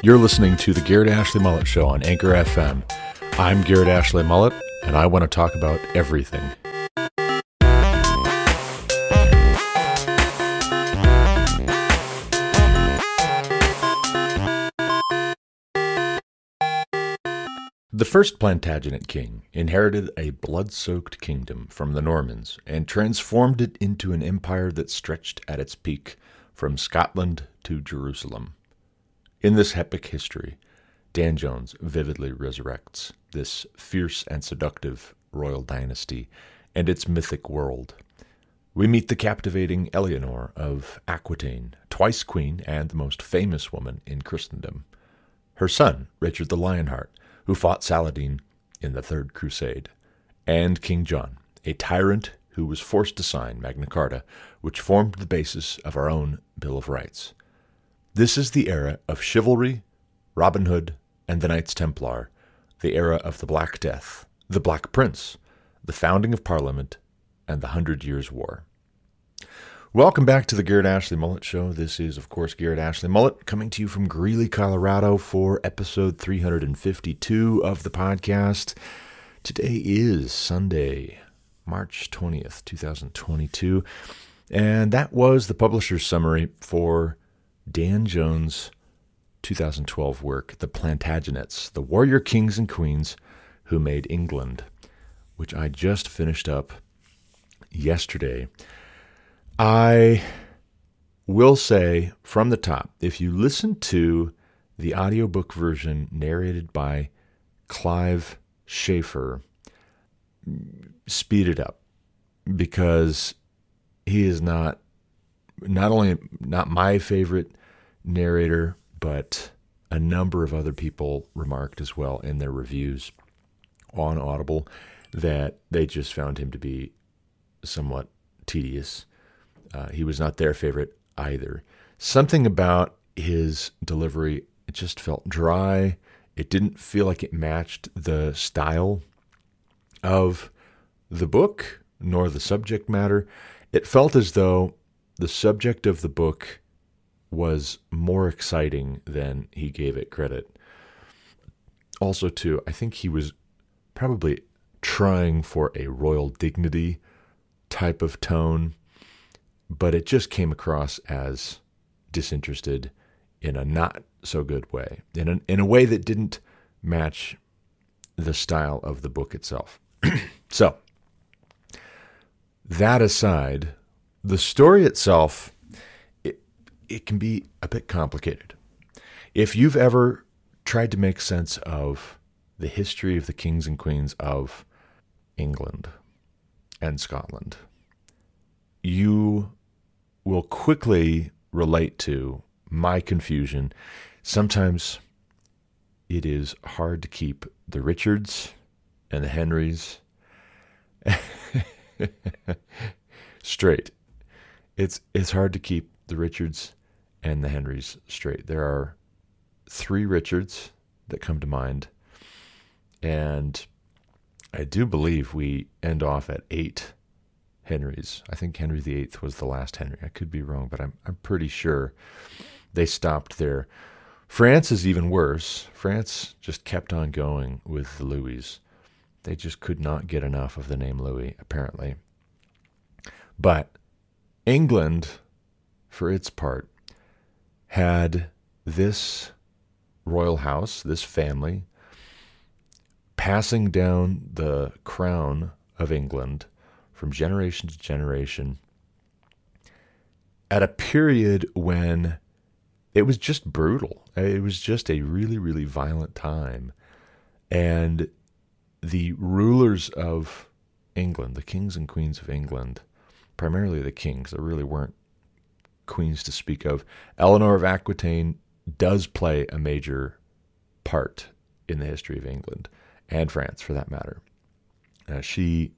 You're listening to the Garrett Ashley Mullet Show on Anchor FM. I'm Garrett Ashley Mullet, and I want to talk about everything. The first Plantagenet king inherited a blood soaked kingdom from the Normans and transformed it into an empire that stretched at its peak from Scotland to Jerusalem. In this epic history, Dan Jones vividly resurrects this fierce and seductive royal dynasty and its mythic world. We meet the captivating Eleanor of Aquitaine, twice queen and the most famous woman in Christendom. Her son, Richard the Lionheart, who fought Saladin in the Third Crusade, and King John, a tyrant who was forced to sign Magna Carta, which formed the basis of our own Bill of Rights. This is the era of chivalry, Robin Hood, and the Knights Templar, the era of the Black Death, the Black Prince, the founding of Parliament, and the Hundred Years' War. Welcome back to the Garrett Ashley Mullet Show. This is, of course, Garrett Ashley Mullet coming to you from Greeley, Colorado for episode 352 of the podcast. Today is Sunday, March 20th, 2022, and that was the publisher's summary for Dan Jones' 2012 work, The Plantagenets, the Warrior Kings and Queens Who Made England, which I just finished up yesterday. I will say from the top if you listen to the audiobook version narrated by Clive Chafer, speed it up because he is not not only not my favorite narrator, but a number of other people remarked as well in their reviews on Audible that they just found him to be somewhat tedious uh, he was not their favorite either. Something about his delivery, it just felt dry. It didn't feel like it matched the style of the book nor the subject matter. It felt as though the subject of the book was more exciting than he gave it credit. Also, too, I think he was probably trying for a royal dignity type of tone but it just came across as disinterested in a not so good way, in a, in a way that didn't match the style of the book itself. so, that aside, the story itself, it, can be a bit complicated. If you've ever tried to make sense of the history of the kings and queens of England and Scotland, you will quickly relate to my confusion. Sometimes it is hard to keep the Richards and the Henrys straight. It's it's hard to keep the Richards and the Henrys straight. There are three Richards that come to mind, and I do believe we end off at eight Henrys. I think Henry VIII was the last Henry. I could be wrong, but I'm I'm pretty sure they stopped there. France is even worse. France just kept on going with the Louis. They just could not get enough of the name Louis, apparently. But England, for its part, had this royal house, this family, passing down the crown of England from generation to generation at a period when it was just brutal. It was just a really, really violent time. And the rulers of England, the kings and queens of England, primarily the kings, there really weren't queens to speak of. Eleanor of Aquitaine does play a major part in the history of England and France, for that matter. Uh, she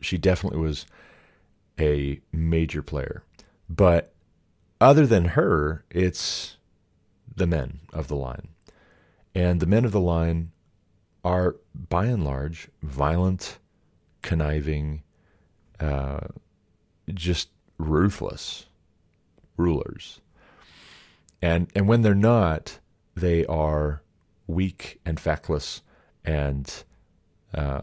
she definitely was a major player. But other than her, it's the men of the line. And the men of the line are, by and large, violent, conniving, uh, just ruthless rulers. And, and when they're not, they are weak and feckless and uh,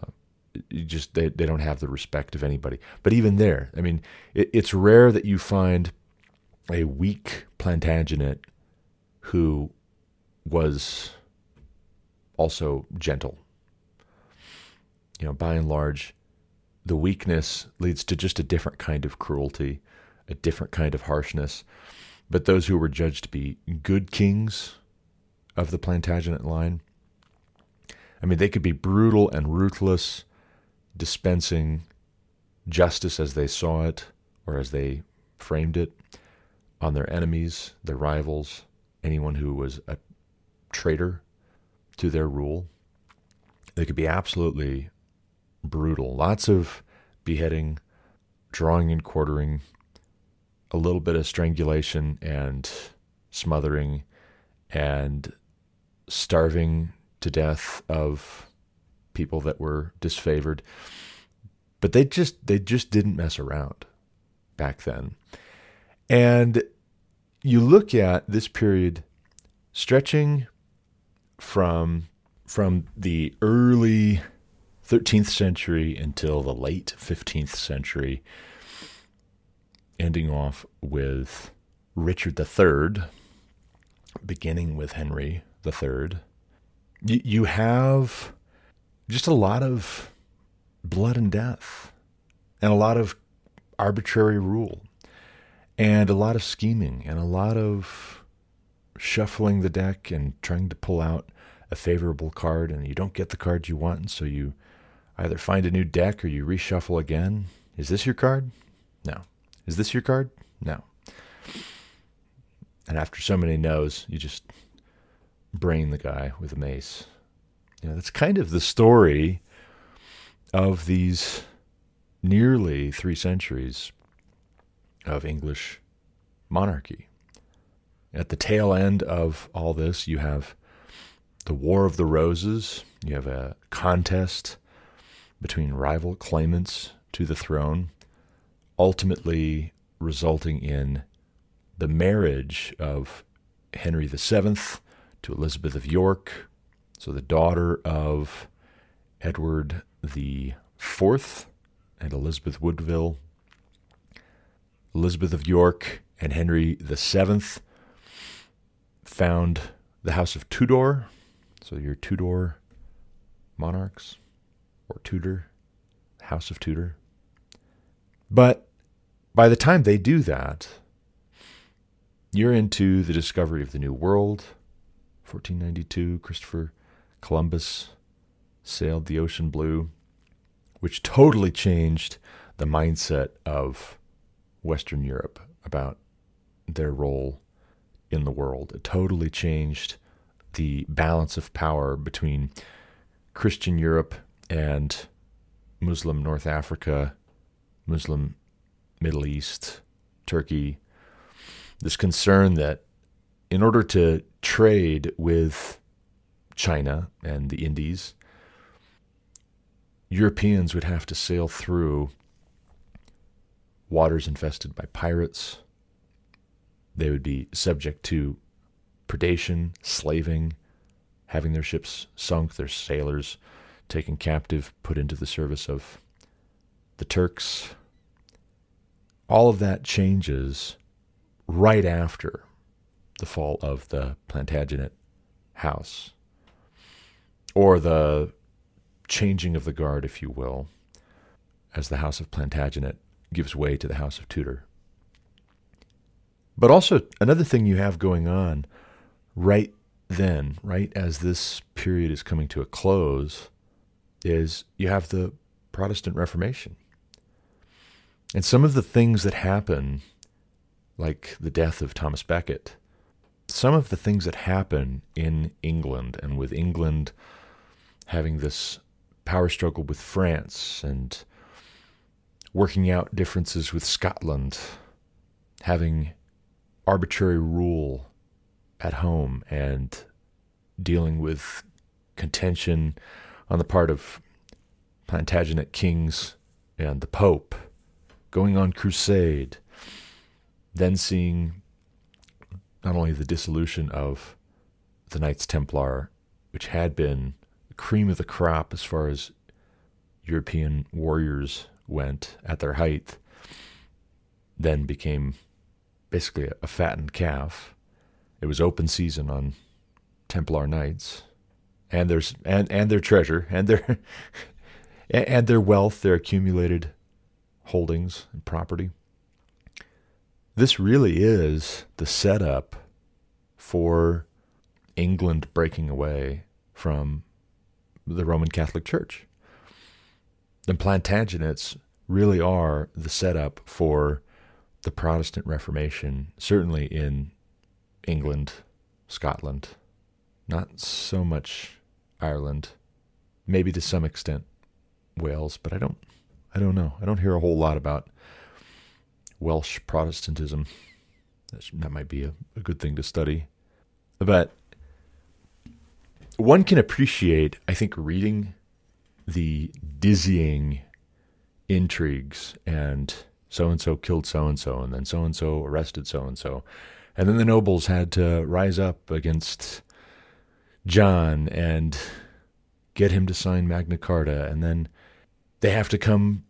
just they, they don't have the respect of anybody. But even there, I mean, it, it's rare that you find a weak Plantagenet who was also gentle. You know, by and large, the weakness leads to just a different kind of cruelty, a different kind of harshness. But those who were judged to be good kings of the Plantagenet line, I mean, they could be brutal and ruthless, dispensing justice as they saw it or as they framed it on their enemies, their rivals, anyone who was a traitor to their rule. They could be absolutely brutal. Lots of beheading, drawing and quartering, a little bit of strangulation and smothering, and starving to death of people that were disfavored. But they just they just didn't mess around back then. And you look at this period stretching from from the early 13th century until the late 15th century ending off with Richard III beginning with Henry III you have just a lot of blood and death and a lot of arbitrary rule and a lot of scheming and a lot of shuffling the deck and trying to pull out a favorable card and you don't get the card you want and so you either find a new deck or you reshuffle again. Is this your card is this your card? No. And after so many no's you just brain the guy with a mace. You know that's kind of the story of these nearly three centuries of English monarchy. At the tail end of all this, you have the War of the Roses, you have a contest between rival claimants to the throne, ultimately resulting in the marriage of Henry VII to Elizabeth of York, so the daughter of Edward the Fourth and Elizabeth Woodville Elizabeth of York and Henry VII found the House of Tudor, so your Tudor monarchs, or Tudor, House of Tudor. But by the time they do that, you're into the discovery of the New World. 1492, Christopher Columbus sailed the ocean blue, which totally changed the mindset of Western Europe about their role in the world. It totally changed the balance of power between Christian Europe and Muslim North Africa, Muslim Middle East, Turkey. This concern that in order to trade with China and the Indies, Europeans would have to sail through waters infested by pirates. They would be subject to predation, slaving, having their ships sunk, their sailors taken captive, put into the service of the Turks. All of that changes right after the fall of the Plantagenet house, or the changing of the guard, if you will, as the house of Plantagenet gives way to the House of Tudor. But also, another thing you have going on right then, right as this period is coming to a close, is you have the Protestant Reformation. And some of the things that happen, like the death of Thomas Becket, some of the things that happen in England, and with England having this power struggle with France and working out differences with Scotland, having arbitrary rule at home, and dealing with contention on the part of Plantagenet kings and the Pope, going on crusade, then seeing not only the dissolution of the Knights Templar, which had been cream of the crop as far as European warriors went at their height, then became basically a fattened calf. It was open season on Templar Knights, and there's and and their treasure and their and their wealth, their accumulated holdings and property. This really is the setup for England breaking away from the Roman Catholic Church. The Plantagenets really are the setup for the Protestant Reformation, certainly in England, Scotland, not so much Ireland, maybe to some extent Wales, but I don't I don't know. I don't hear a whole lot about Welsh Protestantism. That might be a, a good thing to study. But one can appreciate, I think, reading the dizzying intrigues and so and so killed so and so, and then so and so arrested so and so. And then the nobles had to rise up against John and get him to sign Magna Carta. And then they have to come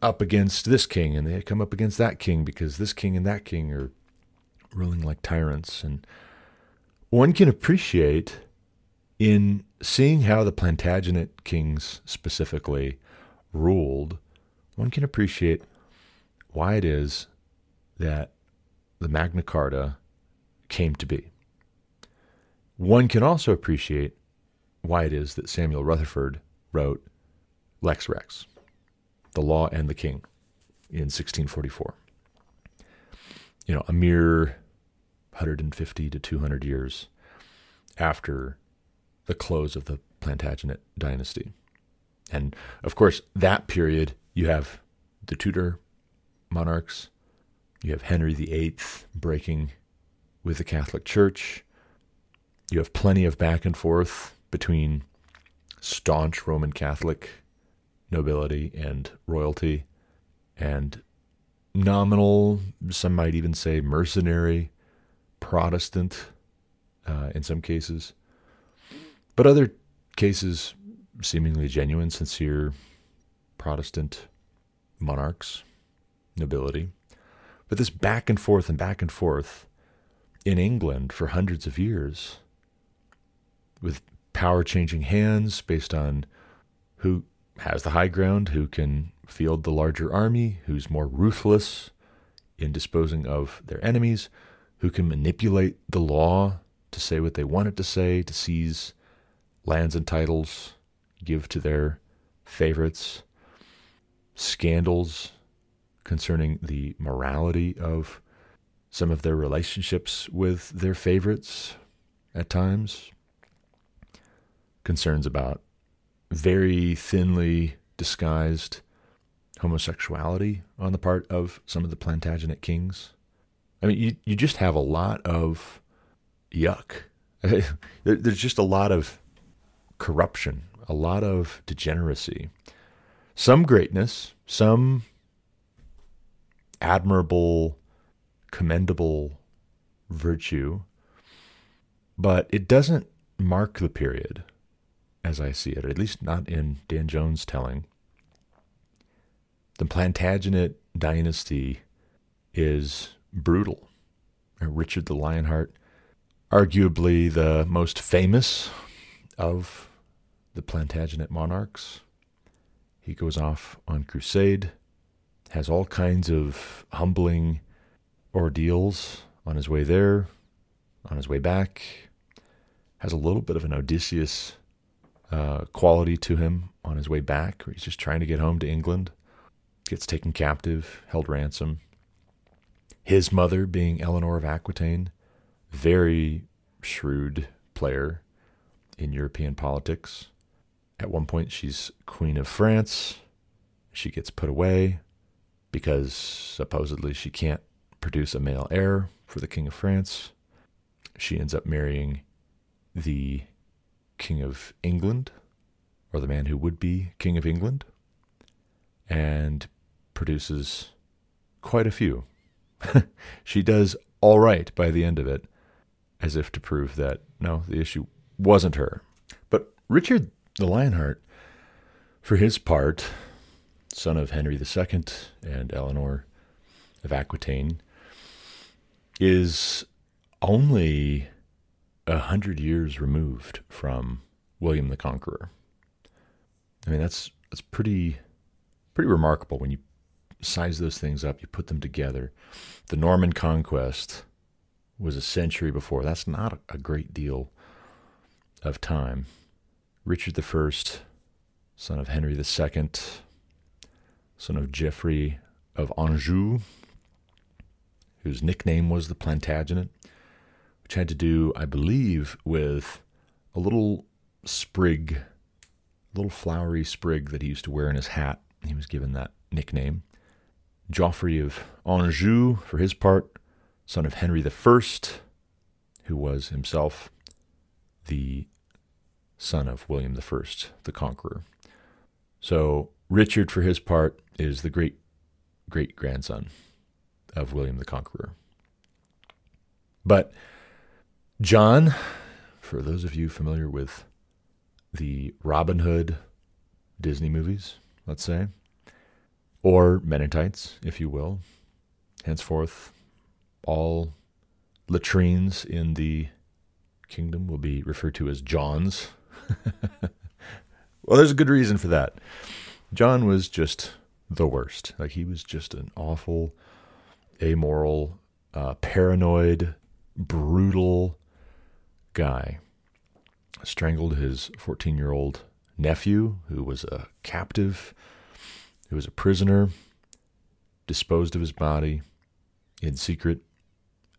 up against this king and they come up against that king because this king and that king are ruling like tyrants. And one can appreciate in seeing how the Plantagenet kings specifically ruled, one can appreciate why it is that the Magna Carta came to be. One can also appreciate why it is that Samuel Rutherford wrote Lex Rex, The Law and the King, in 1644. You know, a mere 150 to 200 years after the close of the Plantagenet dynasty. And of course, that period, you have the Tudor monarchs, you have Henry VIII breaking with the Catholic Church, you have plenty of back and forth between staunch Roman Catholic nobility and royalty, and nominal, some might even say mercenary Protestant uh, in some cases, but other cases seemingly genuine, sincere Protestant monarchs, nobility. But this back and forth and back and forth in England for hundreds of years with power changing hands based on who has the high ground, who can field the larger army, who's more ruthless in disposing of their enemies, who can manipulate the law to say what they want it to say, to seize lands and titles, give to their favorites, scandals concerning the morality of some of their relationships with their favorites at times, concerns about very thinly disguised homosexuality on the part of some of the Plantagenet kings. I mean, you, you just have a lot of yuck. There's just a lot of corruption, a lot of degeneracy, some greatness, some admirable, commendable virtue, but it doesn't mark the period as I see it, at least not in Dan Jones' telling. The Plantagenet dynasty is brutal. Richard the Lionheart, arguably the most famous of the Plantagenet monarchs. He goes off on crusade, has all kinds of humbling ordeals on his way there, on his way back, has a little bit of an Odysseus uh, quality to him on his way back, he's just trying to get home to England, gets taken captive, held ransom. His mother being Eleanor of Aquitaine, very shrewd player in European politics. At one point, she's Queen of France. She gets put away because supposedly she can't produce a male heir for the King of France. She ends up marrying the King of England, or the man who would be King of England, and produces quite a few. she does all right by the end of it, as if to prove that No, the issue wasn't her. But Richard the Lionheart, for his part, son of Henry II and Eleanor of Aquitaine, is only a hundred years removed from William the Conqueror. I mean, that's that's pretty pretty remarkable when you size those things up, you put them together. The Norman conquest was a century before. That's not a great deal of time. Richard I, son of Henry II, son of Geoffrey of Anjou, whose nickname was the Plantagenet, which had to do, I believe, with a little sprig, little flowery sprig that he used to wear in his hat. He was given that nickname. Geoffrey of Anjou, for his part, son of Henry I, who was himself the son of William I, the Conqueror. So Richard, for his part, is the great great grandson of William the Conqueror. But John, for those of you familiar with the Robin Hood Disney movies, let's say, or Men in Tights, if you will, henceforth, all latrines in the kingdom will be referred to as Johns. well, there's a good reason for that. John was just the worst. Like he was just an awful, amoral, uh, paranoid, brutal guy. Strangled his 14 year old nephew, who was a captive, who was a prisoner, disposed of his body in secret.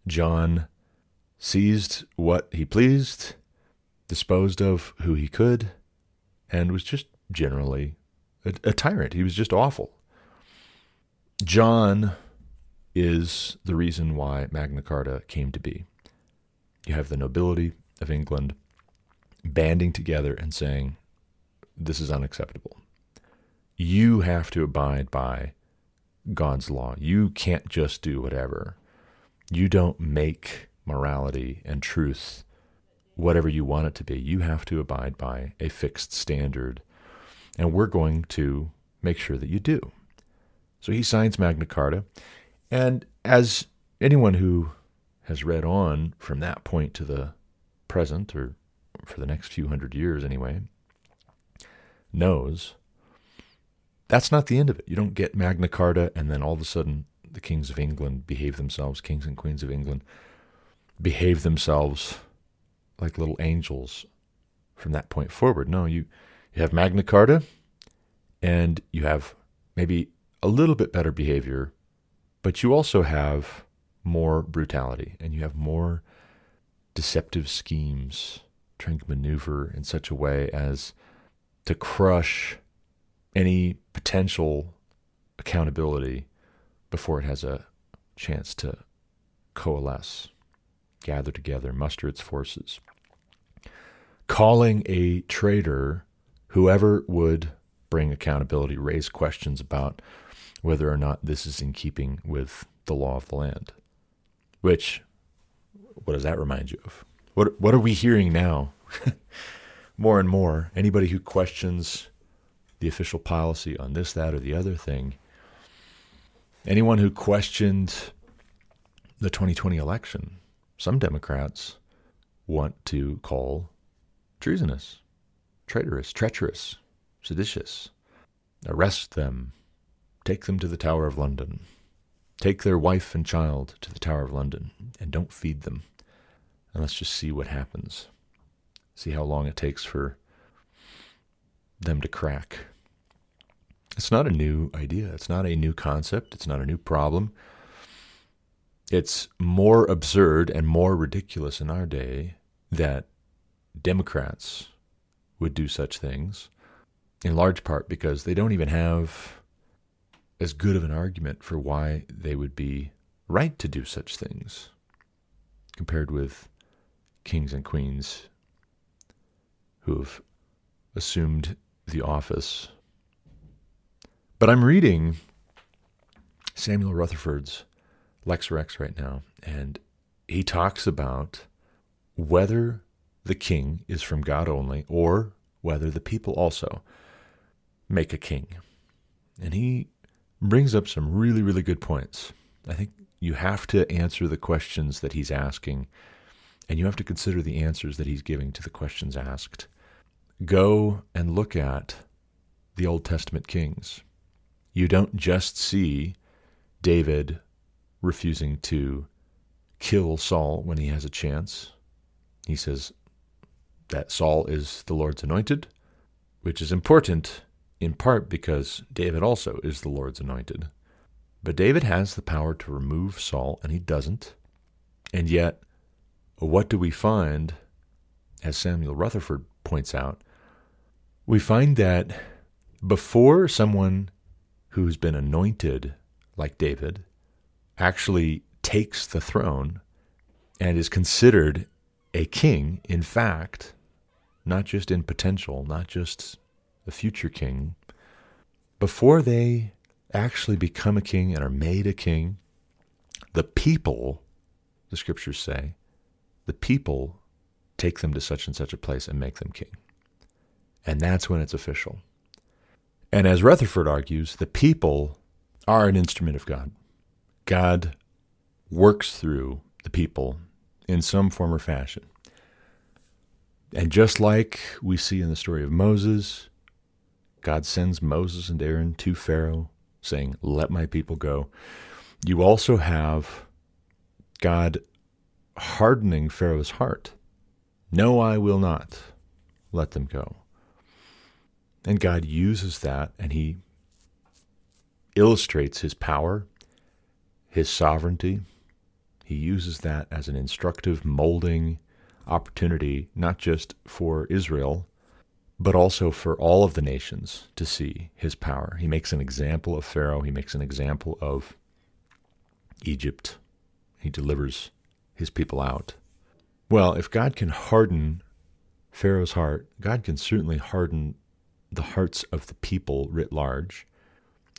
John seized what he pleased, disposed of who he could, and was just generally a, a tyrant. He was just awful. John is the reason why Magna Carta came to be. You have the nobility of England banding together and saying, This is unacceptable. You have to abide by God's law. You can't just do whatever. You don't make morality and truth whatever you want it to be. You have to abide by a fixed standard and we're going to make sure that you do. So he signs Magna Carta. And as anyone who has read on from that point to the present, or for the next few hundred years anyway, knows that's not the end of it. You don't get Magna Carta and then all of a sudden the kings of England behave themselves, kings and queens of England behave themselves like little angels from that point forward. No, you you have Magna Carta, and you have maybe a little bit better behavior, but you also have more brutality and you have more deceptive schemes trying to maneuver in such a way as to crush any potential accountability before it has a chance to coalesce, gather together, muster its forces. Calling a traitor whoever would bring accountability, raise questions about whether or not this is in keeping with the law of the land. Which, what does that remind you of? What what are we hearing now? more and more, anybody who questions the official policy on this, that, or the other thing, anyone who questioned the 2020 election, some Democrats want to call treasonous traitorous, treacherous, seditious. Arrest them. Take them to the Tower of London. Take their wife and child to the Tower of London, and don't feed them. And let's just see what happens. See how long it takes for them to crack. It's not a new idea. It's not a new concept. It's not a new problem. It's more absurd and more ridiculous in our day that Democrats would do such things, in large part because they don't even have as good of an argument for why they would be right to do such things compared with kings and queens who have assumed the office. But I'm reading Samuel Rutherford's Lex Rex right now, and he talks about whether the king is from God only or whether the people also make a king. And he brings up some really, really good points. I think you have to answer the questions that he's asking, and you have to consider the answers that he's giving to the questions asked. Go and look at the Old Testament kings. You don't just see David refusing to kill Saul when he has a chance. He says that Saul is the Lord's anointed, which is important in part because David also is the Lord's anointed. But David has the power to remove Saul, and he doesn't. And yet, what do we find, as Samuel Rutherford points out? We find that before someone who's been anointed, like David, actually takes the throne and is considered a king, in fact, not just in potential, not just a future king, before they actually become a king and are made a king, the people, the scriptures say, the people take them to such and such a place and make them king. And that's when it's official. And as Rutherford argues, the people are an instrument of God. God works through the people in some form or fashion. And just like we see in the story of Moses, God sends Moses and Aaron to Pharaoh, saying, Let my people go. You also have God hardening Pharaoh's heart. No, I will not let them go. And God uses that and he illustrates his power, his sovereignty. He uses that as an instructive, molding opportunity, not just for Israel, but also for all of the nations to see his power. He makes an example of Pharaoh, he makes an example of Egypt. He delivers his people out. Well, if God can harden Pharaoh's heart, God can certainly harden the hearts of the people writ large.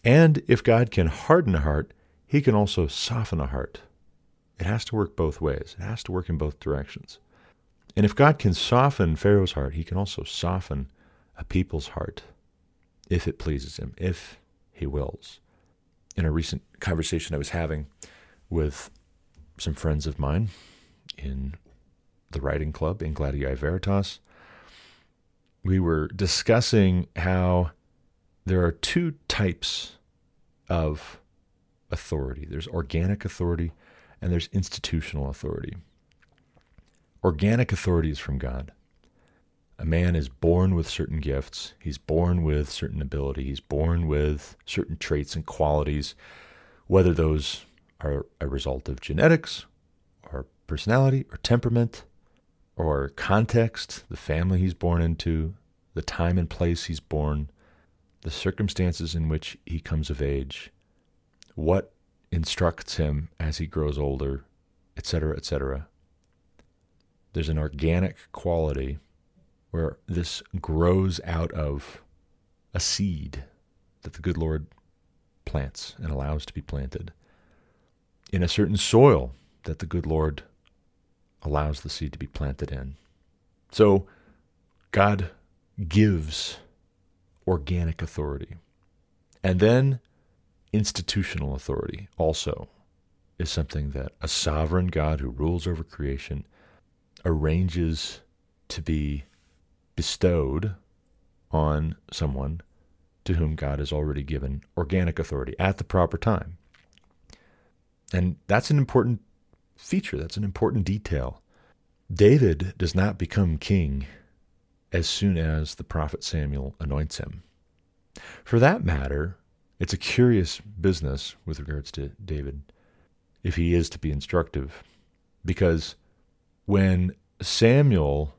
And if God can harden a heart, he can also soften a heart. It has to work both ways, it has to work in both directions. And if God can soften Pharaoh's heart, he can also soften a people's heart if it pleases him, if he wills. In a recent conversation I was having with some friends of mine in the writing club in Gladii Veritas, we were discussing how there are two types of authority there's organic authority and there's institutional authority. Organic authority is from God. A man is born with certain gifts, he's born with certain ability, he's born with certain traits and qualities, whether those are a result of genetics or personality or temperament or context, the family he's born into, the time and place he's born, the circumstances in which he comes of age, what instructs him as he grows older, etc., etc there's an organic quality where this grows out of a seed that the good Lord plants and allows to be planted in a certain soil that the good Lord allows the seed to be planted in. So God gives organic authority. And then institutional authority also is something that a sovereign God who rules over creation arranges to be bestowed on someone to whom God has already given organic authority at the proper time. And that's an important feature, that's an important detail. David does not become king as soon as the prophet Samuel anoints him. For that matter, it's a curious business with regards to David, if he is to be instructive, because when Samuel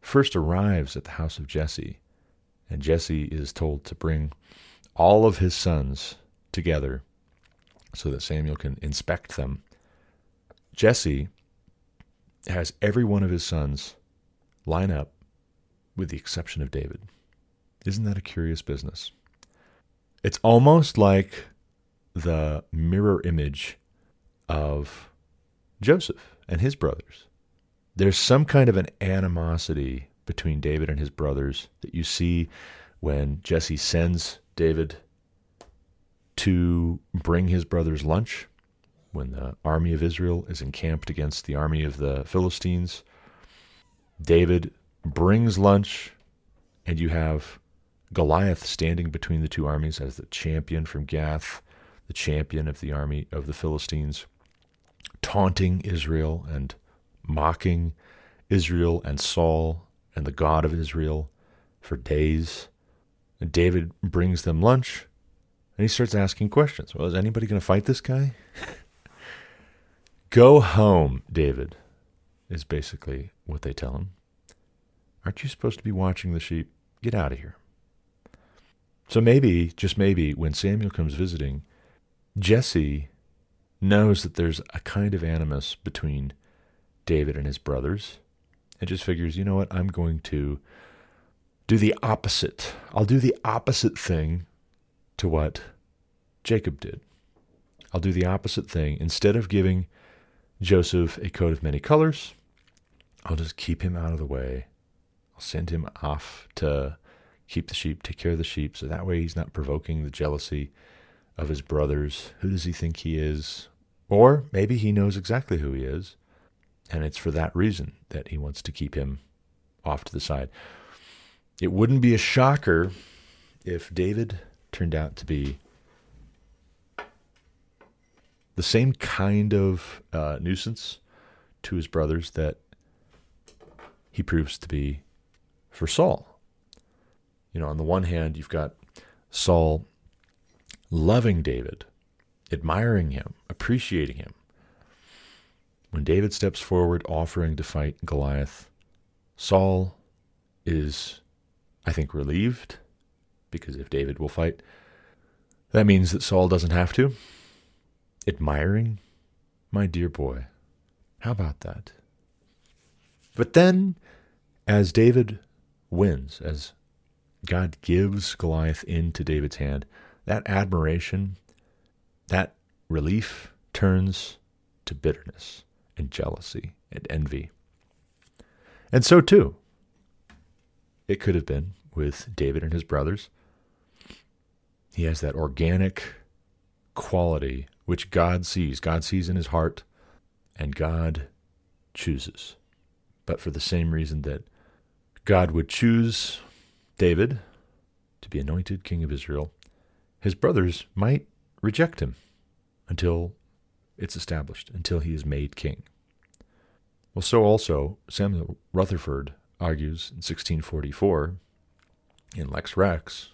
first arrives at the house of Jesse, and Jesse is told to bring all of his sons together so that Samuel can inspect them. Jesse has every one of his sons line up with the exception of David. Isn't that a curious business? It's almost like the mirror image of Joseph and his brothers. there's some kind of an animosity between David and his brothers that you see when Jesse sends David to bring his brothers lunch when the army of Israel is encamped against the army of the Philistines. David brings lunch, and you have Goliath standing between the two armies as the champion from Gath, the champion of the army of the Philistines, taunting Israel and mocking Israel and Saul and the God of Israel for days. And David brings them lunch and he starts asking questions. Well, is anybody going to fight this guy? Go home, David, is basically what they tell him. Aren't you supposed to be watching the sheep? Get out of here. So maybe, just maybe, when Samuel comes visiting, Jesse knows that there's a kind of animus between David and his brothers and just figures, you know what, I'm going to do the opposite. I'll do the opposite thing to what Jacob did. I'll do the opposite thing. Instead of giving Joseph a coat of many colors, I'll just keep him out of the way. I'll send him off to keep the sheep, take care of the sheep, so that way he's not provoking the jealousy of his brothers. Who does he think he is? Or maybe he knows exactly who he is. And it's for that reason that he wants to keep him off to the side. It wouldn't be a shocker if David turned out to be the same kind of uh, nuisance to his brothers that he proves to be for Saul. You know, on the one hand, you've got Saul loving David, admiring him, appreciating him, when David steps forward offering to fight Goliath, Saul is, I think, relieved because if David will fight, that means that Saul doesn't have to. Admiring, my dear boy. How about that? But then, as David wins, as God gives Goliath into David's hand, that admiration, that relief turns to bitterness and jealousy and envy. And so, too, it could have been with David and his brothers. He has that organic quality which God sees. God sees in his heart, and God chooses. But for the same reason that God would choose David to be anointed king of Israel, his brothers might reject him until it's established until he is made king. Well, so also Samuel Rutherford argues in 1644 in Lex Rex.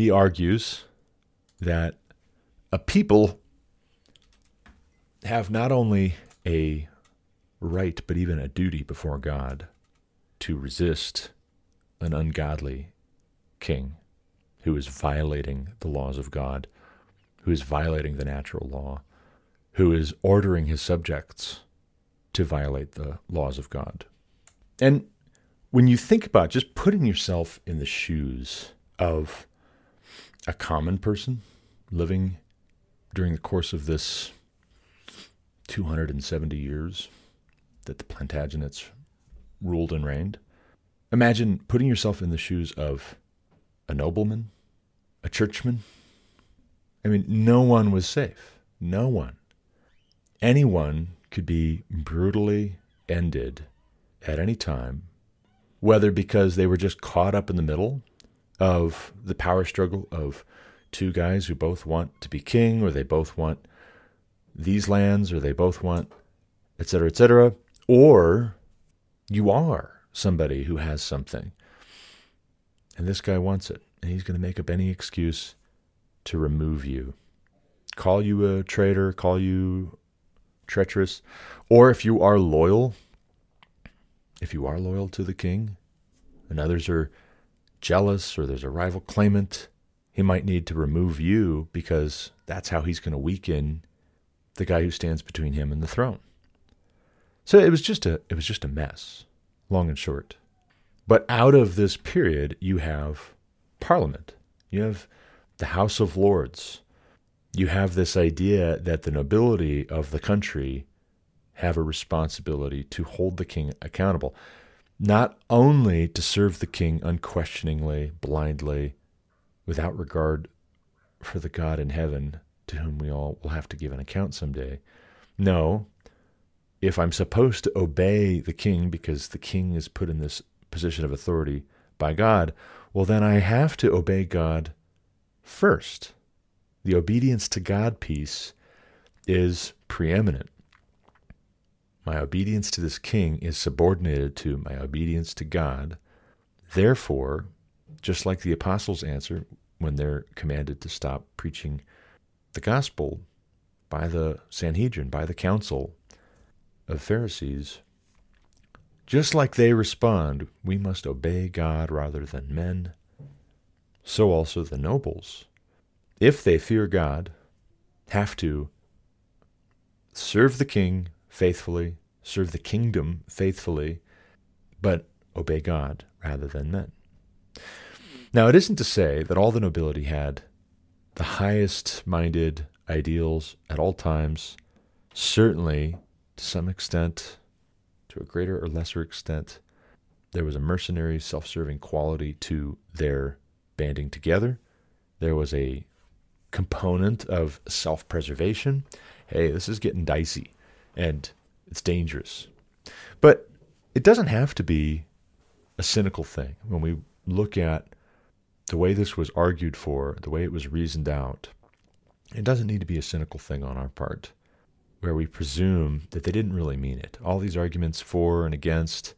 He argues that a people have not only a right, but even a duty before God to resist an ungodly king who is violating the laws of God who is violating the natural law, who is ordering his subjects to violate the laws of God. And when you think about just putting yourself in the shoes of a common person living during the course of this 270 years that the Plantagenets ruled and reigned, imagine putting yourself in the shoes of a nobleman, a churchman, I mean, no one was safe. No one. Anyone could be brutally ended at any time, whether because they were just caught up in the middle of the power struggle of two guys who both want to be king, or they both want these lands, or they both want, etc., etc., or you are somebody who has something, and this guy wants it, and he's going to make up any excuse to remove you. Call you a traitor, call you treacherous, or if you are loyal, if you are loyal to the king, and others are jealous or there's a rival claimant, he might need to remove you because that's how he's going to weaken the guy who stands between him and the throne. So it was just a it was just a mess, long and short. But out of this period you have parliament. You have the House of Lords, you have this idea that the nobility of the country have a responsibility to hold the king accountable, not only to serve the king unquestioningly, blindly, without regard for the God in heaven to whom we all will have to give an account someday. No, if I'm supposed to obey the king because the king is put in this position of authority by God, well, then I have to obey God first. The obedience to God piece is preeminent. My obedience to this king is subordinated to my obedience to God. Therefore, just like the apostles answer when they're commanded to stop preaching the gospel by the Sanhedrin, by the council of Pharisees, just like they respond, we must obey God rather than men, so also the nobles, if they fear God, have to serve the king faithfully, serve the kingdom faithfully, but obey God rather than men. Now, it isn't to say that all the nobility had the highest minded ideals at all times. Certainly, to some extent, to a greater or lesser extent, there was a mercenary, self serving quality to their banding together. There was a component of self preservation. Hey, this is getting dicey and it's dangerous. But it doesn't have to be a cynical thing when we look at the way this was argued for, the way it was reasoned out, it doesn't need to be a cynical thing on our part where we presume that they didn't really mean it. All these arguments for and against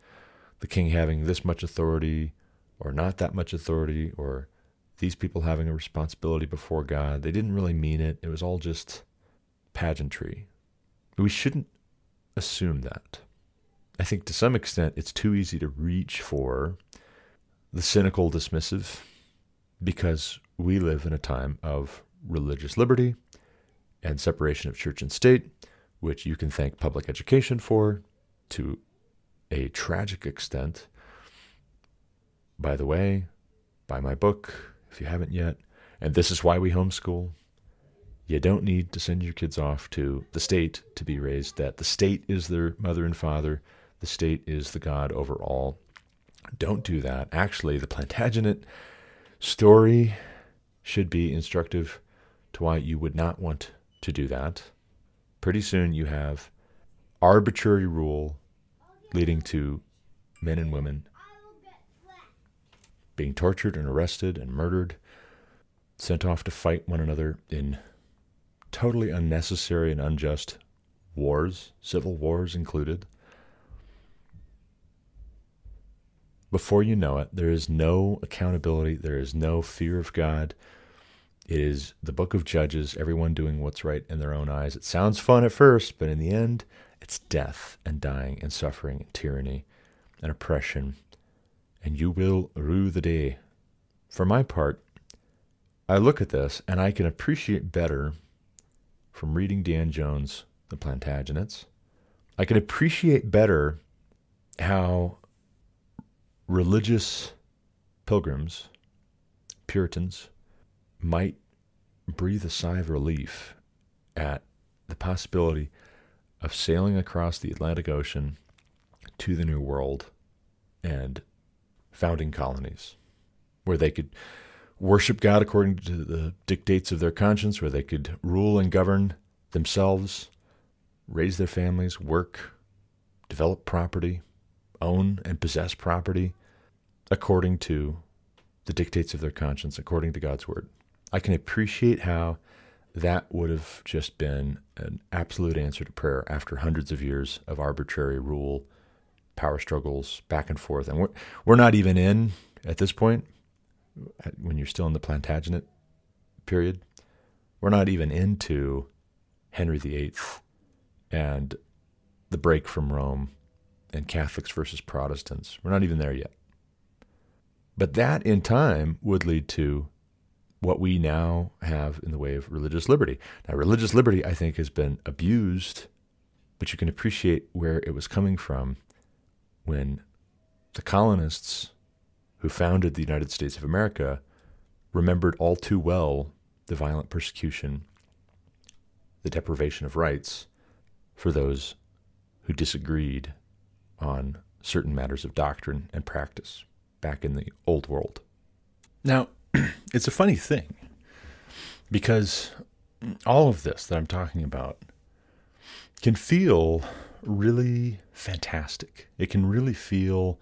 the king having this much authority or not that much authority or these people having a responsibility before God, they didn't really mean it. It was all just pageantry. We shouldn't assume that. I think to some extent it's too easy to reach for the cynical dismissive because we live in a time of religious liberty and separation of church and state, which you can thank public education for to a tragic extent. By the way, buy my book if you haven't yet. And this is why we homeschool. You don't need to send your kids off to the state to be raised that the state is their mother and father, the state is the God over all. Don't do that. Actually, the Plantagenet story should be instructive to why you would not want to do that. Pretty soon you have arbitrary rule leading to men and women being tortured and arrested and murdered, sent off to fight one another in totally unnecessary and unjust wars, civil wars included. before you know it, there is no accountability, there is no fear of God. It is the book of Judges, everyone doing what's right in their own eyes. It sounds fun at first, but in the end, it's death and dying and suffering and tyranny and oppression. And you will rue the day. For my part, I look at this and I can appreciate better from reading Dan Jones, The Plantagenets. I can appreciate better how religious pilgrims, Puritans, might breathe a sigh of relief at the possibility of sailing across the Atlantic Ocean to the New World and founding colonies where they could worship God according to the dictates of their conscience, where they could rule and govern themselves, raise their families, work, develop property, own and possess property, according to the dictates of their conscience, according to God's word. I can appreciate how that would have just been an absolute answer to prayer after hundreds of years of arbitrary rule, power struggles, back and forth. And we're, we're not even in, at this point, when you're still in the Plantagenet period, we're not even into Henry VIII and the break from Rome and Catholics versus Protestants. We're not even there yet. But that in time would lead to what we now have in the way of religious liberty. Now, religious liberty, I think, has been abused, but you can appreciate where it was coming from when the colonists who founded the United States of America remembered all too well the violent persecution, the deprivation of rights for those who disagreed on certain matters of doctrine and practice back in the old world. Now, it's a funny thing because all of this that I'm talking about can feel really fantastic. It can really feel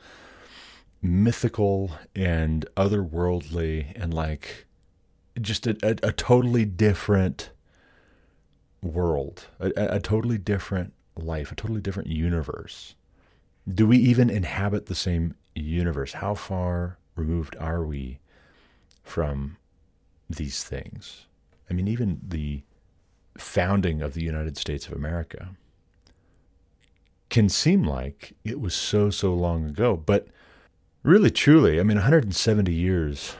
mythical and otherworldly and like just a, a, a totally different world, a, a totally different life, a totally different universe. Do we even inhabit the same universe? How far removed are we from these things? I mean, even the founding of the United States of America can seem like it was so, so long ago, but really, truly, I mean, 170 years,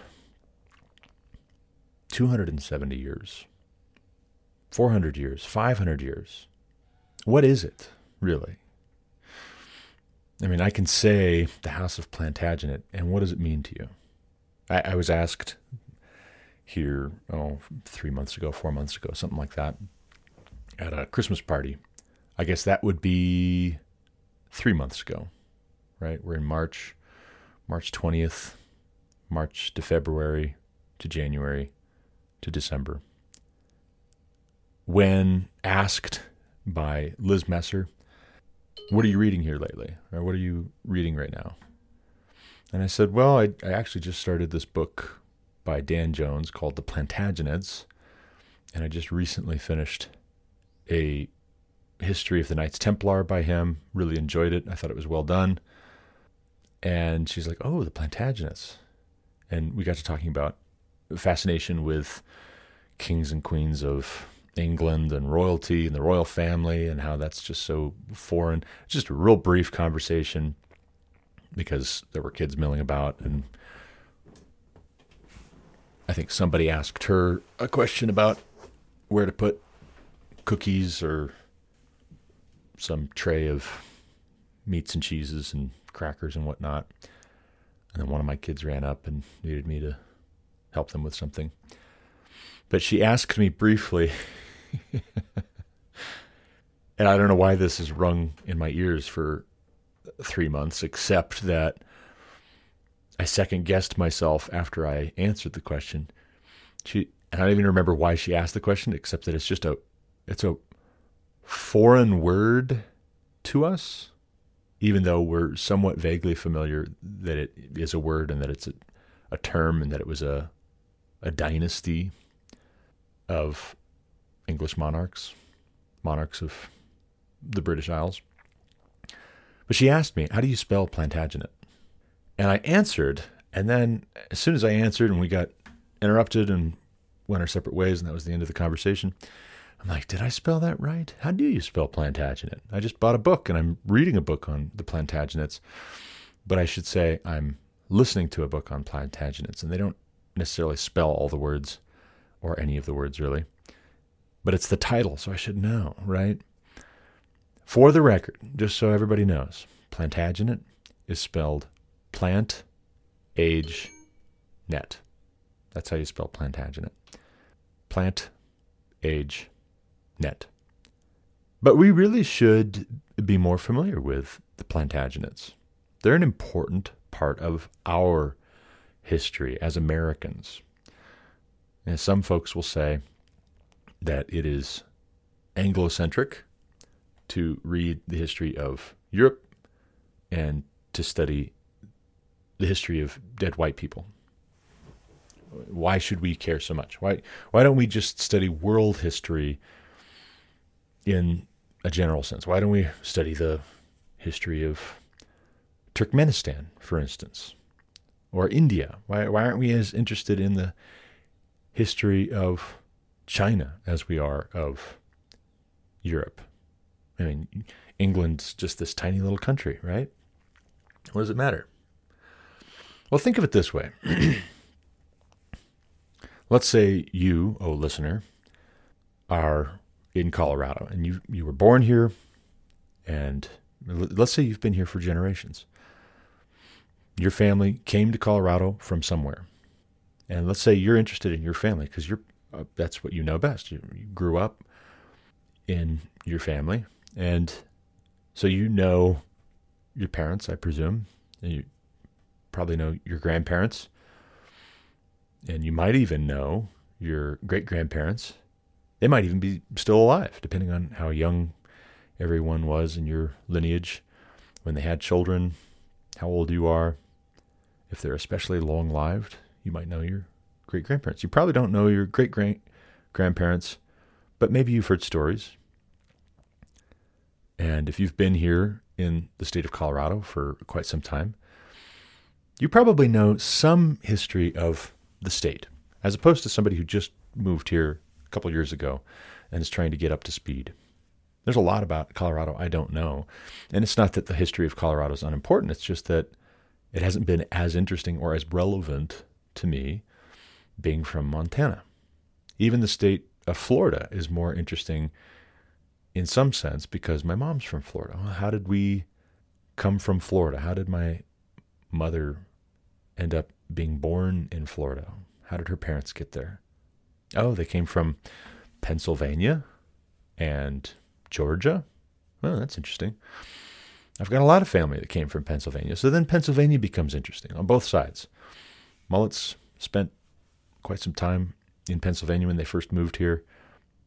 270 years, 400 years, 500 years. What is it, really? I mean, I can say the House of Plantagenet, and what does it mean to you? I, I was asked here, oh, three months ago, four months ago, something like that, at a Christmas party. I guess that would be three months ago, right? We're in March, March 20th, March to February to January to December. When asked by Liz Messer, what are you reading here lately? Or what are you reading right now? And I said, well, I, I actually just started this book by Dan Jones called The Plantagenets. And I just recently finished a history of the Knights Templar by him. Really enjoyed it. I thought it was well done. And she's like, oh, the Plantagenets. And we got to talking about fascination with kings and queens of England and royalty and the royal family and how that's just so foreign. Just a real brief conversation because there were kids milling about and I think somebody asked her a question about where to put cookies or some tray of meats and cheeses and crackers and whatnot. And then one of my kids ran up and needed me to help them with something. But she asked me briefly, and I don't know why this has rung in my ears for three months, except that I second guessed myself after I answered the question. She and I don't even remember why she asked the question, except that it's just a it's a foreign word to us, even though we're somewhat vaguely familiar that it is a word and that it's a, a term and that it was a a dynasty of English monarchs, monarchs of the British Isles. But she asked me, How do you spell Plantagenet? And I answered. And then, as soon as I answered and we got interrupted and went our separate ways, and that was the end of the conversation, I'm like, Did I spell that right? How do you spell Plantagenet? I just bought a book and I'm reading a book on the Plantagenets. But I should say, I'm listening to a book on Plantagenets, and they don't necessarily spell all the words or any of the words really. But it's the title, so I should know, right? For the record, just so everybody knows, Plantagenet is spelled plant, age, net. That's how you spell Plantagenet. Plant, age, net. But we really should be more familiar with the Plantagenets. They're an important part of our history as Americans. And some folks will say that it is Anglocentric to read the history of Europe and to study the history of dead white people. Why should we care so much? Why why don't we just study world history in a general sense? Why don't we study the history of Turkmenistan, for instance? or India? Why, why aren't we as interested in the history of China as we are of Europe? I mean, England's just this tiny little country, right? What does it matter? Well, think of it this way. Let's say you, oh listener, are in Colorado and you you were born here and let's say you've been here for generations your family came to Colorado from somewhere, and let's say you're interested in your family because you're uh, that's what you know best. You, you grew up in your family, and So you know your parents, I presume. And you probably know your grandparents. And you might even know your great grandparents. They might even be still alive, depending on how young everyone was in your lineage when they had children, how old you are. If they're especially long lived, you might know your great grandparents. You probably don't know your great great grandparents, but maybe you've heard stories. And if you've been here in the state of Colorado for quite some time, you probably know some history of the state, as opposed to somebody who just moved here a couple years ago and is trying to get up to speed. There's a lot about Colorado I don't know. And it's not that the history of Colorado is unimportant, it's just that it hasn't been as interesting or as relevant to me being from Montana. Even the state of Florida is more interesting in some sense because my mom's from Florida. How did we come from Florida? How did my mother end up being born in Florida? How did her parents get there? Oh, they came from Pennsylvania and Georgia. Oh, that's interesting. I've got a lot of family that came from Pennsylvania. So then Pennsylvania becomes interesting on both sides. Mullets spent quite some time in Pennsylvania when they first moved here.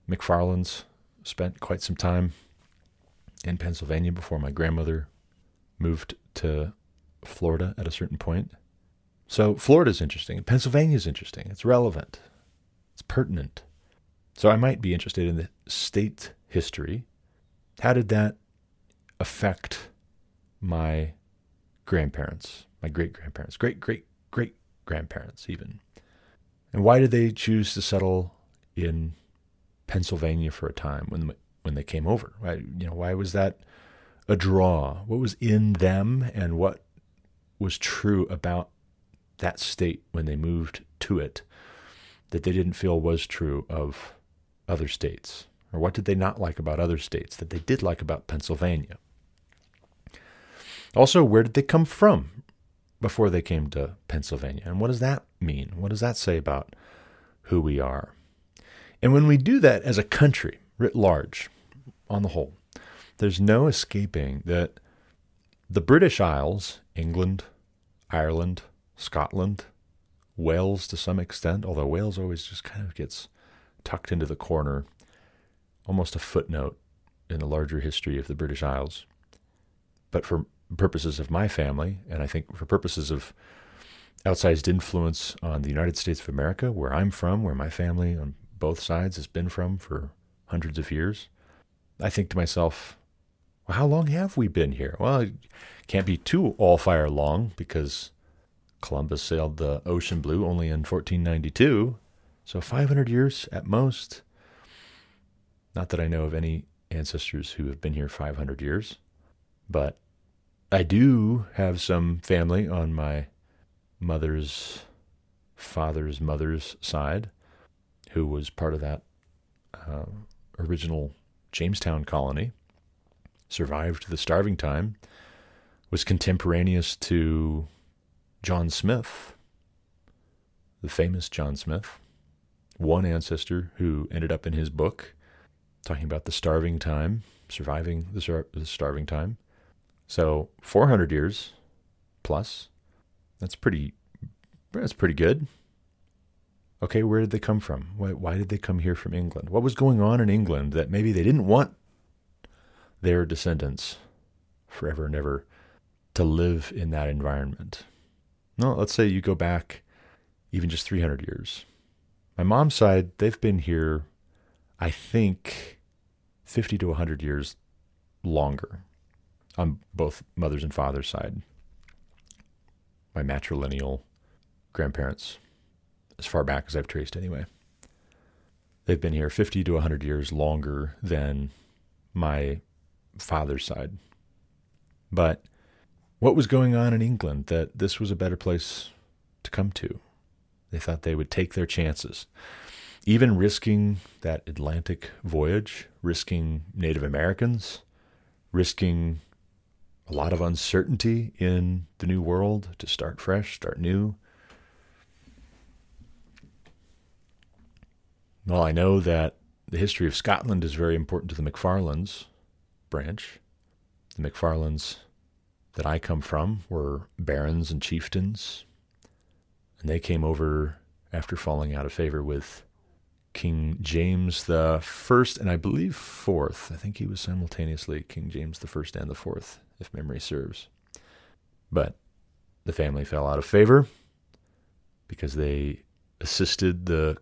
McFarlands spent quite some time in Pennsylvania before my grandmother moved to Florida at a certain point. So Florida's interesting. Pennsylvania's interesting. It's relevant. It's pertinent. So I might be interested in the state history. How did that affect my grandparents, my great grandparents, great great great grandparents even? And why did they choose to settle in Pennsylvania for a time when when they came over? Why, you know, why was that a draw? What was in them and what was true about that state when they moved to it that they didn't feel was true of other states? Or what did they not like about other states that they did like about Pennsylvania? Also, where did they come from before they came to Pennsylvania? And what does that mean? What does that say about who we are? And when we do that as a country, writ large, on the whole, there's no escaping that the British Isles, England, Ireland, Scotland, Wales to some extent, although Wales always just kind of gets tucked into the corner, almost a footnote in the larger history of the British Isles. But for purposes of my family, and I think for purposes of outsized influence on the United States of America, where I'm from, where my family on both sides has been from for hundreds of years, I think to myself, well, how long have we been here? Well, it can't be too all fire long because Columbus sailed the ocean blue only in 1492. So 500 years at most. Not that I know of any ancestors who have been here 500 years, but I do have some family on my mother's father's mother's side who was part of that uh, original Jamestown colony, survived the starving time, was contemporaneous to John Smith, the famous John Smith, one ancestor who ended up in his book talking about the starving time, surviving the, the starving time. So 400 years plus, that's pretty, that's pretty good. Okay, where did they come from? Why, why did they come here from England? What was going on in England that maybe they didn't want their descendants forever and ever to live in that environment? No, let's say you go back even just 300 years. My mom's side, they've been here, I think, 50 to 100 years longer on both mother's and father's side. My matrilineal grandparents as far back as I've traced anyway. They've been here 50 to 100 years longer than my father's side. But what was going on in England that this was a better place to come to? They thought they would take their chances. Even risking that Atlantic voyage, risking Native Americans, risking a lot of uncertainty in the new world to start fresh, start new, Well, I know that the history of Scotland is very important to the McFarlands branch. The McFarlands that I come from were barons and chieftains, and they came over after falling out of favor with King James the First, and I believe fourth. I think he was simultaneously King James the First and the Fourth, if memory serves. But the family fell out of favor because they assisted the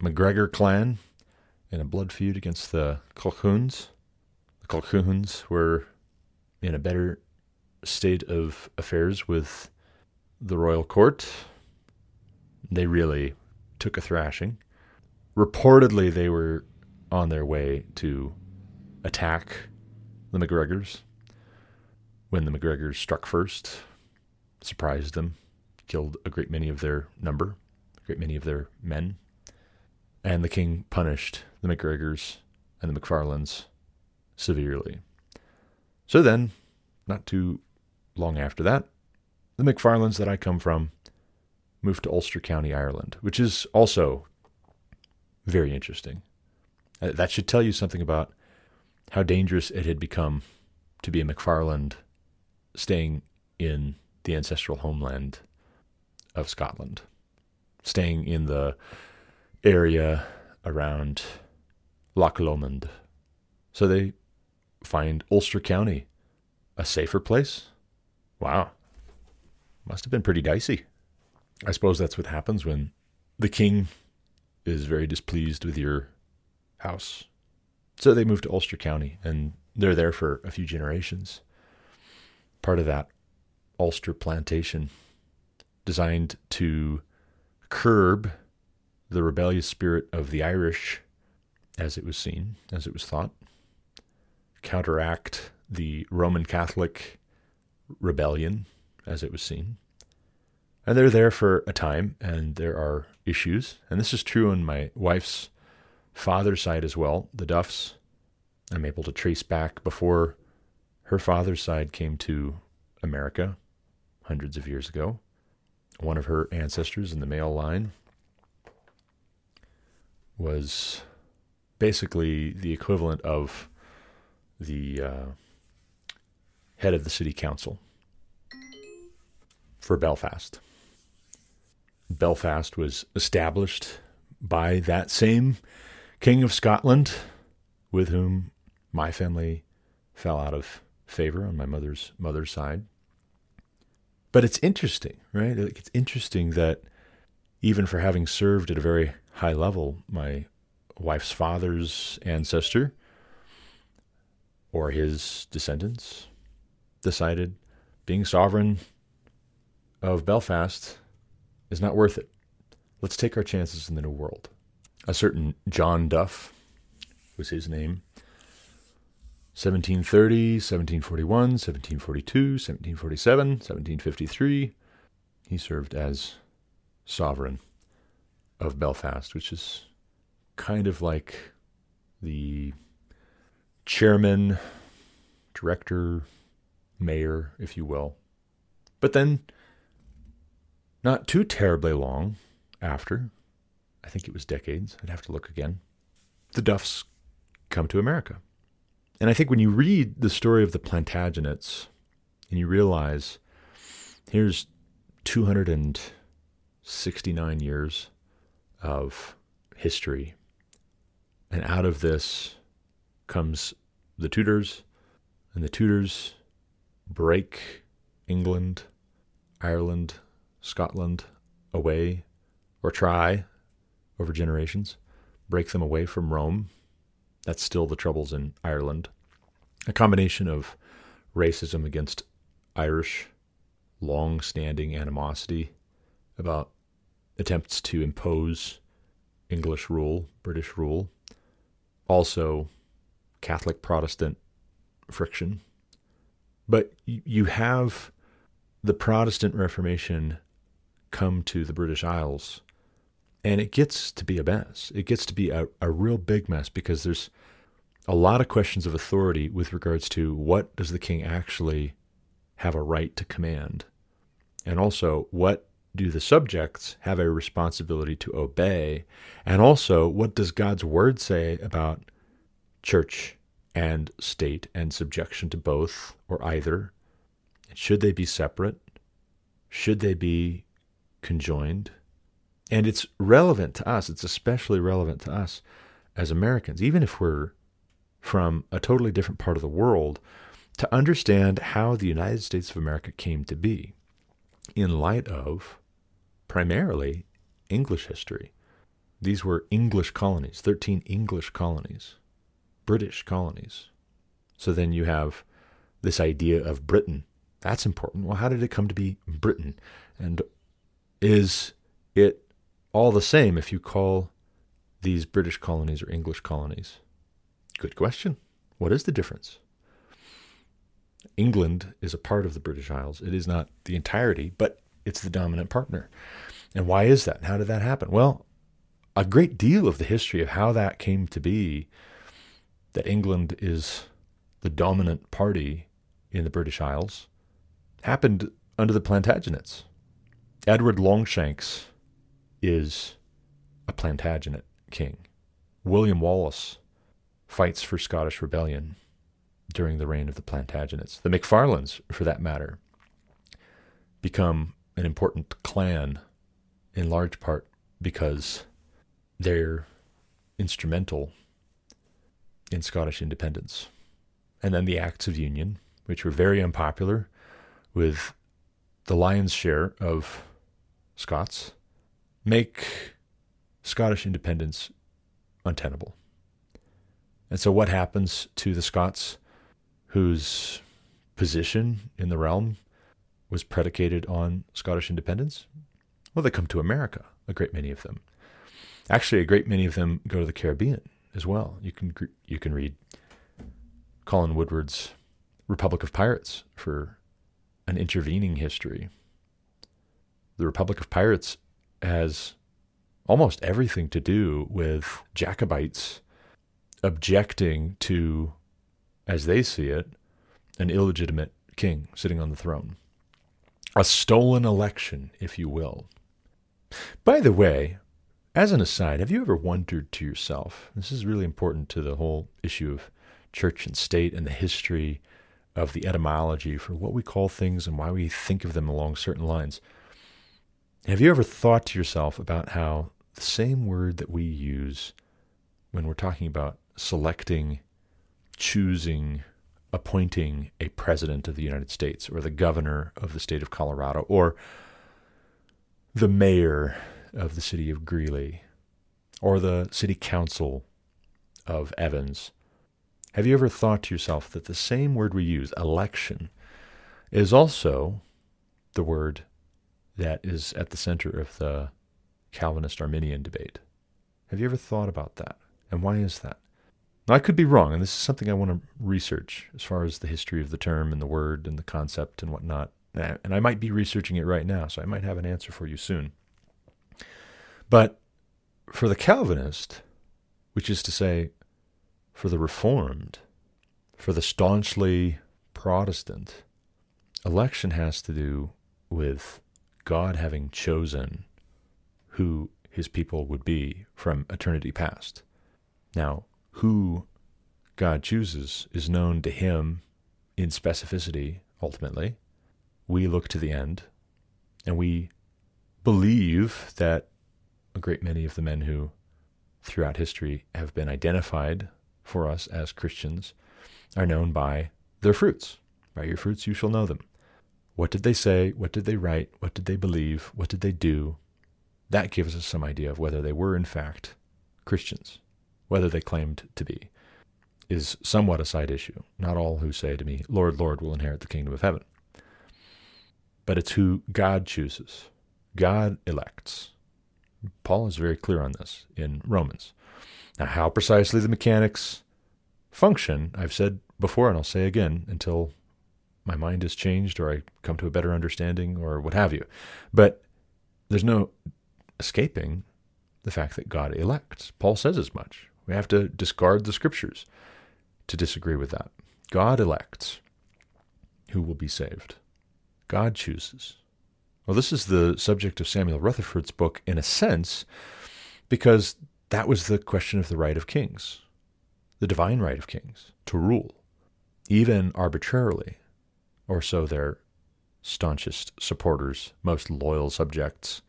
MacGregor clan in a blood feud against the Colquhouns. The Colquhouns were in a better state of affairs with the royal court. They really took a thrashing. Reportedly, they were on their way to attack the MacGregors when the MacGregors struck first, surprised them, killed a great many of their number, a great many of their men, and the king punished the MacGregors and the McFarlands severely. So then, not too long after that, the McFarlands that I come from moved to Ulster County, Ireland, which is also very interesting. Uh, that should tell you something about how dangerous it had become to be a McFarland staying in the ancestral homeland of Scotland, staying in the area around Loch Lomond. So they find Ulster County a safer place. Wow. Must have been pretty dicey. I suppose that's what happens when the king is very displeased with your house. So they moved to Ulster County and they're there for a few generations. Part of that Ulster plantation designed to curb the rebellious spirit of the Irish as it was seen, as it was thought, counteract the Roman Catholic rebellion as it was seen. And they're there for a time, and there are issues. And this is true on my wife's father's side as well, the Duffs. I'm able to trace back before her father's side came to America hundreds of years ago. One of her ancestors in the male line was basically the equivalent of the uh, head of the city council for Belfast. Belfast was established by that same King of Scotland with whom my family fell out of favor on my mother's mother's side. But it's interesting, right? It's interesting that even for having served at a very high level, my wife's father's ancestor or his descendants decided being sovereign of Belfast is not worth it. Let's take our chances in the New World. A certain John Duff was his name. 1730, 1741, 1742, 1747, 1753. He served as sovereign of Belfast, which is kind of like the chairman, director, mayor, if you will. But then, not too terribly long after, I think it was decades, I'd have to look again, the Duffs come to America. And I think when you read the story of the Plantagenets and you realize here's 269 years of history and out of this comes the Tudors, and the Tudors break England, Ireland, Scotland away, or try over generations, break them away from Rome. That's still the troubles in Ireland. A combination of racism against Irish, long standing animosity about attempts to impose English rule, British rule, also Catholic Protestant friction. But you have the Protestant Reformation come to the British Isles, and it gets to be a mess. It gets to be a, a real big mess because there's a lot of questions of authority with regards to what does the king actually have a right to command, and also what do the subjects have a responsibility to obey, and also what does God's word say about church and state and subjection to both or either? Should they be separate? Should they be conjoined? And it's relevant to us, it's especially relevant to us as Americans, even if we're from a totally different part of the world, to understand how the United States of America came to be in light of primarily English history. These were English colonies, 13 English colonies, British colonies. So then you have this idea of Britain. That's important. Well, how did it come to be Britain? And is it all the same if you call these British colonies or English colonies? Good question. What is the difference? England is a part of the British Isles. It is not the entirety, but it's the dominant partner. And why is that? And how did that happen? Well, a great deal of the history of how that came to be that England is the dominant party in the British Isles happened under the Plantagenets. Edward Longshanks is a Plantagenet king. William Wallace fights for Scottish rebellion during the reign of the Plantagenets. The Macfarlanes, for that matter, become an important clan in large part because they're instrumental in Scottish independence. And then the Acts of Union, which were very unpopular with the lion's share of Scots, make Scottish independence untenable. And so, what happens to the Scots whose position in the realm was predicated on Scottish independence? Well, they come to America, a great many of them. Actually, a great many of them go to the Caribbean as well. You can you can read Colin Woodard's Republic of Pirates for an intervening history. The Republic of Pirates has almost everything to do with Jacobites objecting to, as they see it, an illegitimate king sitting on the throne. A stolen election, if you will. By the way, as an aside, have you ever wondered to yourself? This is really important to the whole issue of church and state and the history of the etymology for what we call things and why we think of them along certain lines. Have you ever thought to yourself about how the same word that we use when we're talking about selecting, choosing, appointing a president of the United States or the governor of the state of Colorado or the mayor of the city of Greeley or the city council of Evans. Have you ever thought to yourself that the same word we use, election, is also the word that is at the center of the Calvinist Arminian debate? Have you ever thought about that? And why is that? Now, I could be wrong, and this is something I want to research as far as the history of the term and the word and the concept and whatnot. And I might be researching it right now, so I might have an answer for you soon. But for the Calvinist, which is to say, for the Reformed, for the staunchly Protestant, election has to do with God having chosen who his people would be from eternity past. Now, who God chooses is known to him in specificity, ultimately. We look to the end and we believe that a great many of the men who, throughout history, have been identified for us as Christians are known by their fruits. By your fruits you shall know them. What did they say? What did they write? What did they believe? What did they do? That gives us some idea of whether they were, in fact, Christians whether they claimed to be, is somewhat a side issue. Not all who say to me, Lord, Lord, will inherit the kingdom of heaven. But it's who God chooses, God elects. Paul is very clear on this in Romans. Now, how precisely the mechanics function, I've said before and I'll say again until my mind is changed or I come to a better understanding or what have you. But there's no escaping the fact that God elects. Paul says as much. We have to discard the scriptures to disagree with that. God elects who will be saved. God chooses. Well, this is the subject of Samuel Rutherford's book in a sense, because that was the question of the right of kings. the divine right of kings to rule, even arbitrarily, or so their staunchest supporters, most loyal subjects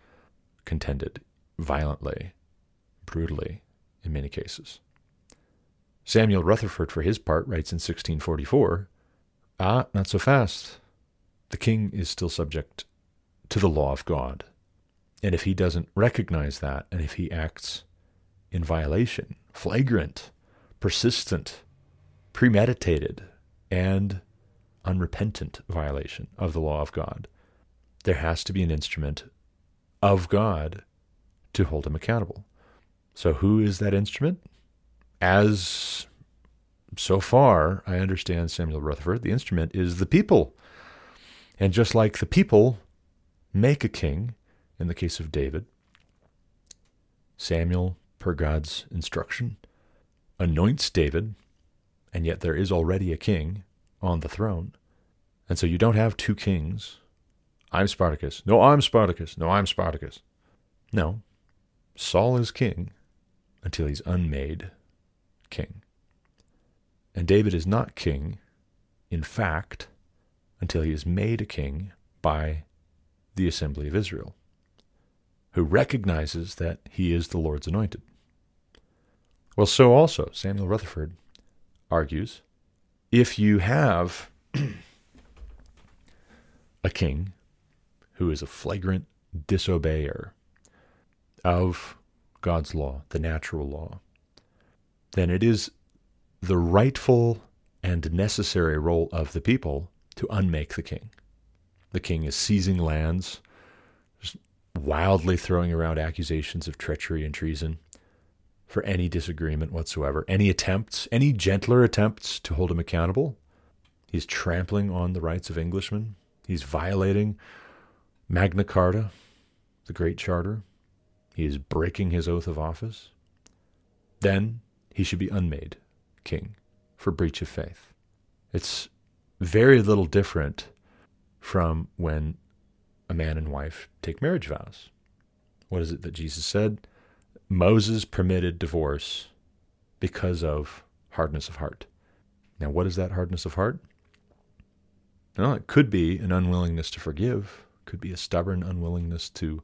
contended violently, brutally, in many cases. Samuel Rutherford, for his part, writes in 1644 Ah, not so fast. The king is still subject to the law of God. And if he doesn't recognize that, and if he acts in violation, flagrant, persistent, premeditated, and unrepentant violation of the law of God, there has to be an instrument of God to hold him accountable. So, who is that instrument? As so far I understand Samuel Rutherford, the instrument is the people. And just like the people make a king, in the case of David, Samuel, per God's instruction, anoints David, and yet there is already a king on the throne. And so you don't have two kings. I'm Spartacus. No, I'm Spartacus. No, I'm Spartacus. No. Saul is king until he's unmade king. And David is not king, in fact, until he is made a king by the assembly of Israel, who recognizes that he is the Lord's anointed. Well, so also, Samuel Rutherford argues if you have a king who is a flagrant disobeyer of God's law, the natural law, then it is the rightful and necessary role of the people to unmake the king. The king is seizing lands, wildly throwing around accusations of treachery and treason for any disagreement whatsoever, any attempts, any gentler attempts to hold him accountable. He's trampling on the rights of Englishmen. He's violating Magna Carta, the Great Charter. He is breaking his oath of office. Then he should be unmade king for breach of faith. It's very little different from when a man and wife take marriage vows. What is it that Jesus said? Moses permitted divorce because of hardness of heart. Now, what is that hardness of heart? Well, it could be an unwillingness to forgive, could be a stubborn unwillingness to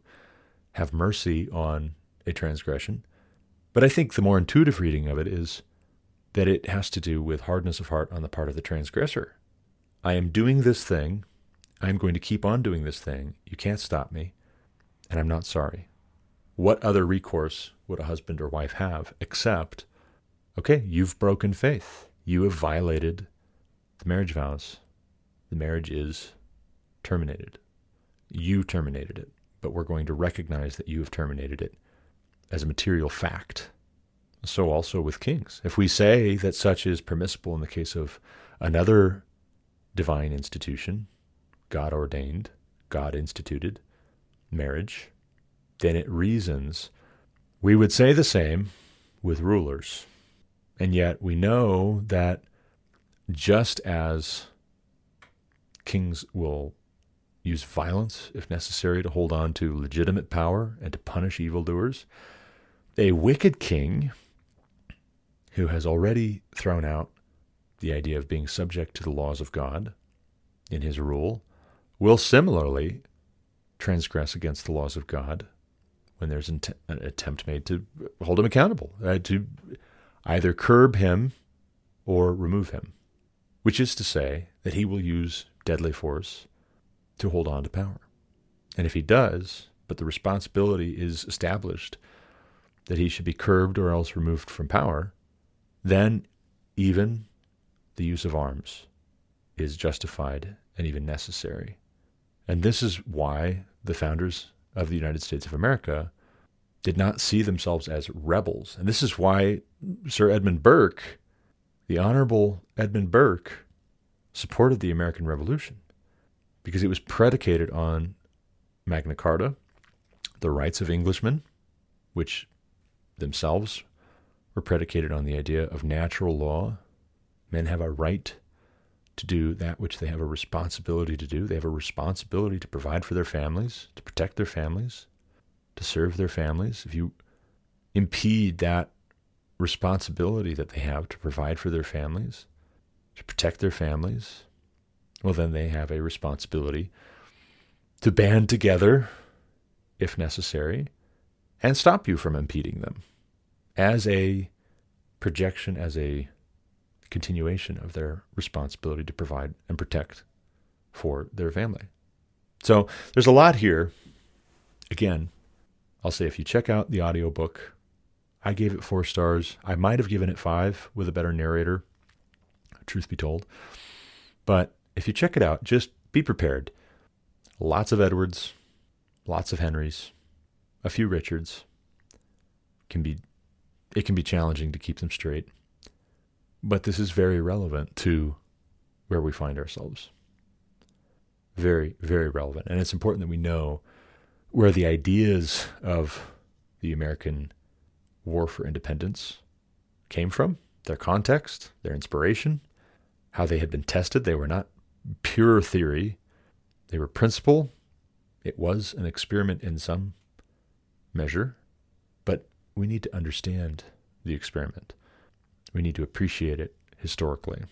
have mercy on a transgression. But I think the more intuitive reading of it is that it has to do with hardness of heart on the part of the transgressor. I am doing this thing. I'm going to keep on doing this thing. You can't stop me. And I'm not sorry. What other recourse would a husband or wife have except, okay, you've broken faith. You have violated the marriage vows. The marriage is terminated. You terminated it, but we're going to recognize that you have terminated it as a material fact. So also with kings. If we say that such is permissible in the case of another divine institution, God ordained, God instituted, marriage, then it reasons we would say the same with rulers. And yet we know that just as kings will use violence if necessary to hold on to legitimate power and to punish evildoers, a wicked king who has already thrown out the idea of being subject to the laws of God in his rule will similarly transgress against the laws of God when there's an, attempt made to hold him accountable, uh, to either curb him or remove him, which is to say that he will use deadly force to hold on to power. And if he does, but the responsibility is established that he should be curbed or else removed from power, then even the use of arms is justified and even necessary. And this is why the founders of the United States of America did not see themselves as rebels. And this is why Sir Edmund Burke, the Honorable Edmund Burke, supported the American Revolution because it was predicated on Magna Carta, the rights of Englishmen, which themselves were predicated on the idea of natural law. Men have a right to do that which they have a responsibility to do. They have a responsibility to provide for their families, to protect their families, to serve their families. If you impede that responsibility that they have to provide for their families, to protect their families, well, then they have a responsibility to band together, if necessary, and stop you from impeding them as a projection, as a continuation of their responsibility to provide and protect for their family. So there's a lot here. Again, I'll say if you check out the audiobook, I gave it four stars. I might have given it five with a better narrator, truth be told. But if you check it out, just be prepared. Lots of Edwards, lots of Henrys, a few Richards. Can be it can be challenging to keep them straight. But this is very relevant to where we find ourselves. Very, very relevant. And it's important that we know where the ideas of the American War for Independence came from, their context, their inspiration, how they had been tested. They were not pure theory, they were principle. It was an experiment in some measure, but we need to understand the experiment. We need to appreciate it historically.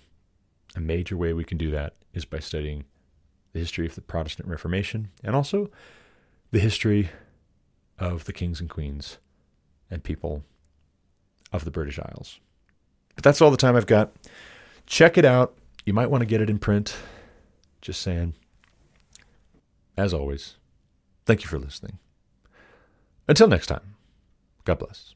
A major way we can do that is by studying the history of the Protestant Reformation and also the history of the kings and queens and people of the British Isles. But that's all the time I've got. Check it out. You might want to get it in print. Just saying. As always, thank you for listening. Until next time, God bless.